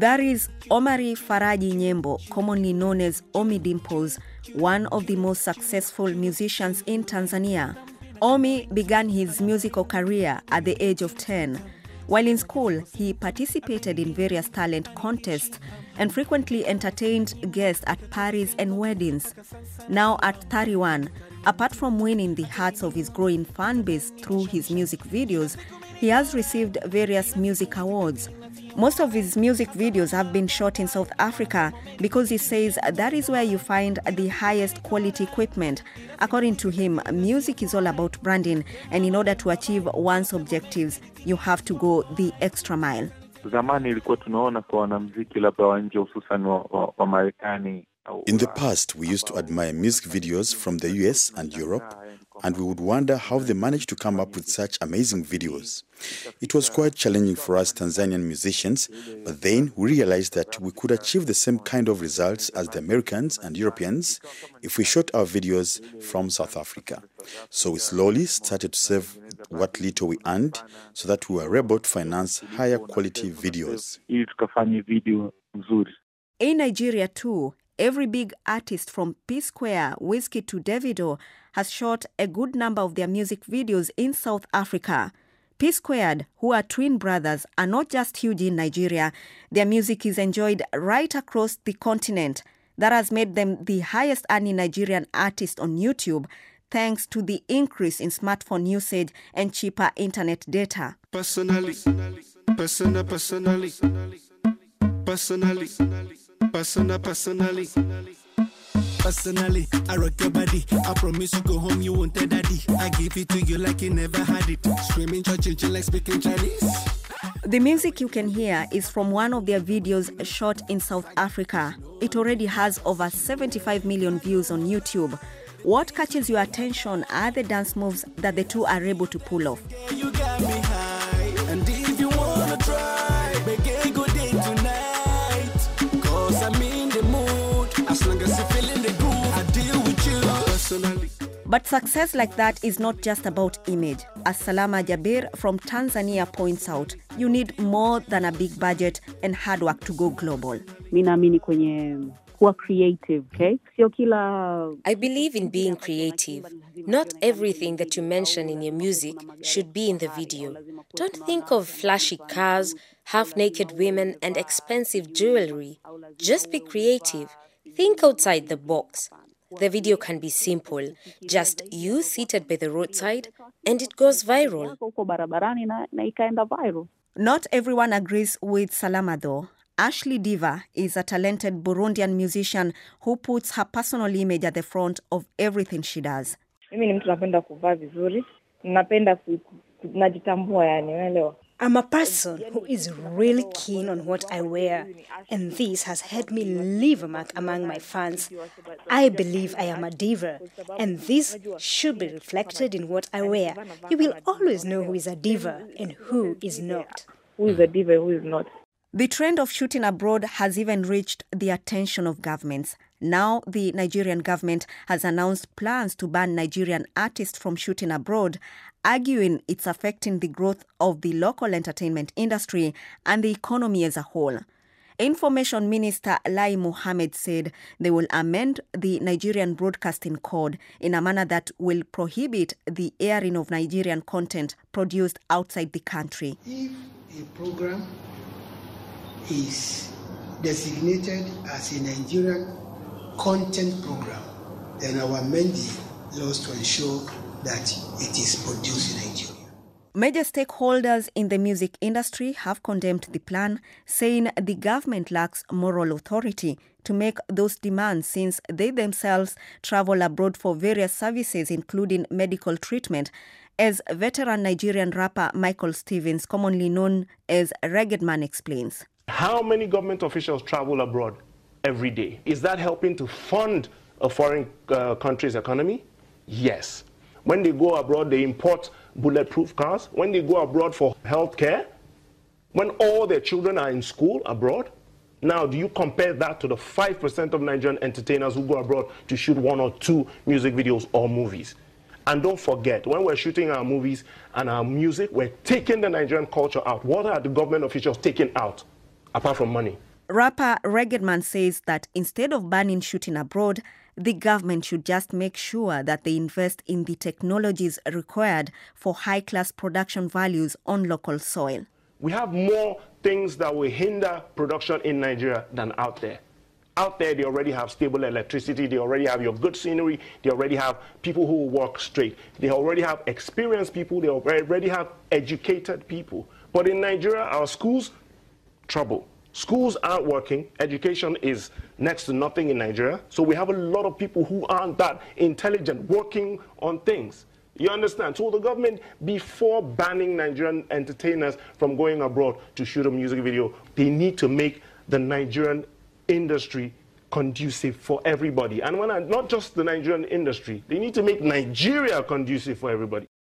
That is Omari Faraji Nyembo, commonly known as Ommy Dimpoz, one of the most successful musicians in Tanzania. Omi began his musical career at the age of 10. While in school, he participated in various talent contests and frequently entertained guests at parties and weddings. Now at 31, apart from winning the hearts of his growing fan base through his music videos, he has received various music awards. Most of his music videos have been shot in South Africa because he says that is where you find the highest quality equipment. According to him, music is all about branding, and in order to achieve one's objectives, you have to go the extra mile. Zamani ilikuwa tunaona kwa wanamziki labda wa nje hususan wa, wa, wa Marekani In the past, we used to admire music videos from the US and Europe, and we would wonder how they managed to come up with such amazing videos. It was quite challenging for us Tanzanian musicians, but then we realized that we could achieve the same kind of results as the Americans and Europeans if we shot our videos from South Africa. So we slowly started to save what little we earned so that we were able to finance higher quality videos. ili tukafanye video nzuri. In Nigeria, too, every big artist from P Square, Wizkid to Davido has shot a good number of their music videos in South Africa. P Squared, who are twin brothers, are not just huge in Nigeria. Their music is enjoyed right across the continent. That has made them the highest earning Nigerian artist on YouTube, thanks to the increase in smartphone usage and cheaper internet data. Personally, personal, personally, personally, personal, personally. Personally, I rock your body. I promise you go home, you won't tell daddy. I give it to you like you never had it. Screaming, church, like speaking Chinese. The music you can hear is from one of their videos shot in South Africa. It already has over 75 million views on YouTube. What catches your attention are the dance moves that the two are able to pull off. But success like that is not just about image. As Salama Jabir from Tanzania points out, you need more than a big budget and hard work to go global. mi naamini kwenye kuwa creative okay? sio kila I believe in being creative. Not everything that you mention in your music should be in the video. Don't think of flashy cars, half naked women, and expensive jewelry. Just be creative. Think outside the box. The video can be simple, just you seated by the roadside, and it goes viral. barabarani na, na ikaenda viral Not everyone agrees with Salama though. Ashley Diva is a talented Burundian musician who puts her personal image at the front of everything she does. mimi ni mtu napenda kuvaa vizuri napenda najitambua yani unaelewa I'm a person who is really keen on what I wear, and this has helped me leave a mark among my fans. I believe I am a diva, and this should be reflected in what I wear. You will always know who is a diva and who is not. who is a diva who is not? The trend of shooting abroad has even reached the attention of governments. Now, the Nigerian government has announced plans to ban Nigerian artists from shooting abroad, arguing it's affecting the growth of the local entertainment industry and the economy as a whole. Information Minister Lai Mohammed said they will amend the Nigerian Broadcasting Code in a manner that will prohibit the airing of Nigerian content produced outside the country. If a program is designated as a Nigerian content program, then our will amend the laws to ensure that it is produced in Nigeria. Major stakeholders in the music industry have condemned the plan, saying the government lacks moral authority to make those demands since they themselves travel abroad for various services, including medical treatment. As veteran Nigerian rapper Michael Stevens, commonly known as Ruggedman, explains. How many government officials travel abroad every day? Is that helping to fund a foreign uh, country's economy? Yes. When they go abroad, they import bulletproof cars. When they go abroad for health care, when all their children are in school abroad, now do you compare that to the 5% of Nigerian entertainers who go abroad to shoot one or two music videos or movies? And don't forget, when we're shooting our movies and our music, we're taking the Nigerian culture out. What are the government officials taking out? apart from money. Rapper Ruggedman says that instead of banning shooting abroad, the government should just make sure that they invest in the technologies required for high class production values on local soil. We have more things that will hinder production in Nigeria than out there. Out there, they already have stable electricity, they already have your good scenery, they already have people who work straight, they already have experienced people, they already have educated people. But in Nigeria, our schools, trouble. Schools aren't working. Education is next to nothing in Nigeria. So we have a lot of people who aren't that intelligent working on things. You understand? So the government, before banning Nigerian entertainers from going abroad to shoot a music video, they need to make the Nigerian industry conducive for everybody. And when I, not just the Nigerian industry, they need to make Nigeria conducive for everybody.